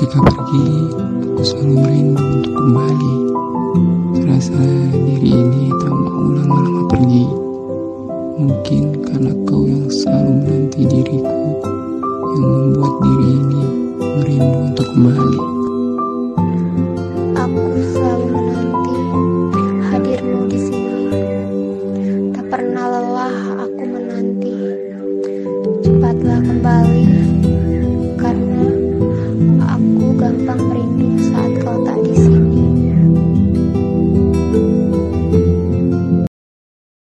Ketika pergi, aku selalu merindu untuk kembali. Terasa diri ini tak mau lama-lama pergi. Mungkin karena kau yang selalu menanti diriku, yang membuat diri ini merindu untuk kembali. Aku selalu menanti hadirmu di sini. Tak pernah lelah aku menanti. Cepatlah kembali.